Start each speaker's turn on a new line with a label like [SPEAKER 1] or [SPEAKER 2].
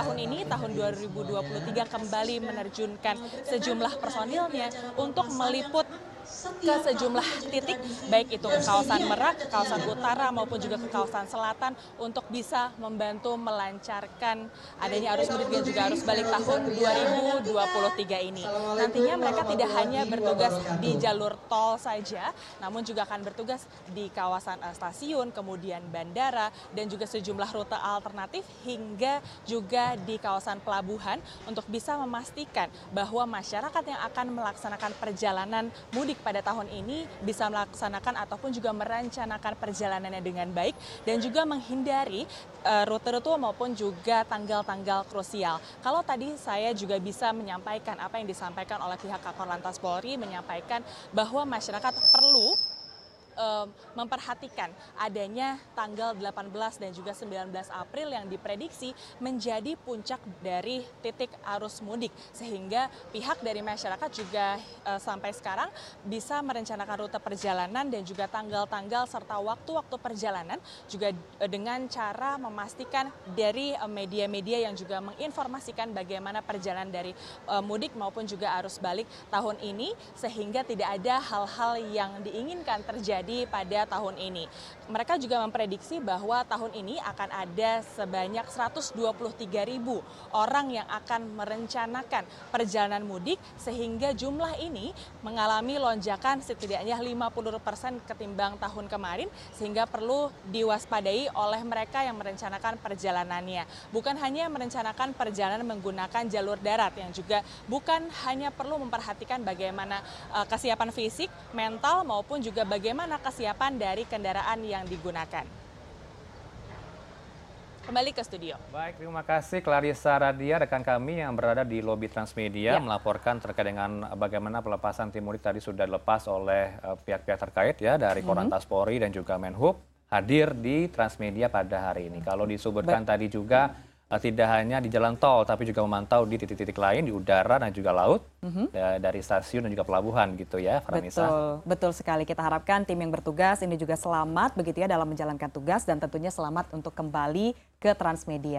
[SPEAKER 1] tahun ini, tahun 2023 kembali menerjunkan sejumlah personilnya untuk meliput ke sejumlah titik, baik itu ke kawasan Merak, kawasan utara maupun juga ke kawasan selatan untuk bisa membantu melancarkan adanya arus mudik dan juga arus balik tahun 2023 ini. Nantinya mereka tidak hanya bertugas di jalur tol saja, namun juga akan bertugas di kawasan eh, stasiun, kemudian bandara, dan juga sejumlah rute alternatif hingga juga di kawasan pelabuhan untuk bisa memastikan bahwa masyarakat yang akan melaksanakan perjalanan mudik pada tahun ini bisa melaksanakan ataupun juga merencanakan perjalanannya dengan baik dan juga menghindari eh, rute-rute maupun juga tanggal-tanggal krusial. Kalau tadi saya juga bisa menyampaikan apa yang disampaikan oleh pihak Kakor Lantas Polri menyampaikan bahwa masyarakat perlu um, memperhatikan adanya tanggal 18 dan juga 19 April yang diprediksi menjadi puncak dari titik arus mudik. Sehingga pihak dari masyarakat juga uh, sampai sekarang bisa merencanakan rute perjalanan dan juga tanggal-tanggal serta waktu-waktu perjalanan juga uh, dengan cara memastikan dari uh, media-media yang juga menginformasikan bagaimana perjalanan dari uh, mudik maupun juga arus balik tahun ini. Sehingga tidak ada hal-hal yang diinginkan terjadi pada tahun ini. Mereka juga memprediksi bahwa tahun ini akan ada sebanyak 123 ribu orang yang akan merencanakan perjalanan mudik sehingga jumlah ini mengalami lonjakan setidaknya 50 persen ketimbang tahun kemarin sehingga perlu diwaspadai oleh mereka yang merencanakan perjalanannya. Bukan hanya merencanakan perjalanan menggunakan jalur darat yang juga bukan hanya perlu memperhatikan bagaimana uh, kesiapan fisik, mental maupun juga bagaimana kesiapan dari kendaraan yang digunakan. Kembali ke studio.
[SPEAKER 2] Baik, terima kasih Clarissa Radia, rekan kami yang berada di lobi Transmedia ya. melaporkan terkait dengan bagaimana pelepasan tim mudik tadi sudah dilepas oleh eh, pihak-pihak uh, terkait ya dari mm -hmm. Polri dan juga Menhub hadir di Transmedia pada hari ini. Kalau disebutkan tadi juga tidak hanya di jalan tol tapi juga memantau di titik-titik lain di udara dan juga laut mm-hmm. dari stasiun dan juga pelabuhan gitu ya
[SPEAKER 3] Farhanisa. Betul, betul sekali. Kita harapkan tim yang bertugas ini juga selamat begitu ya dalam menjalankan tugas dan tentunya selamat untuk kembali ke Transmedia.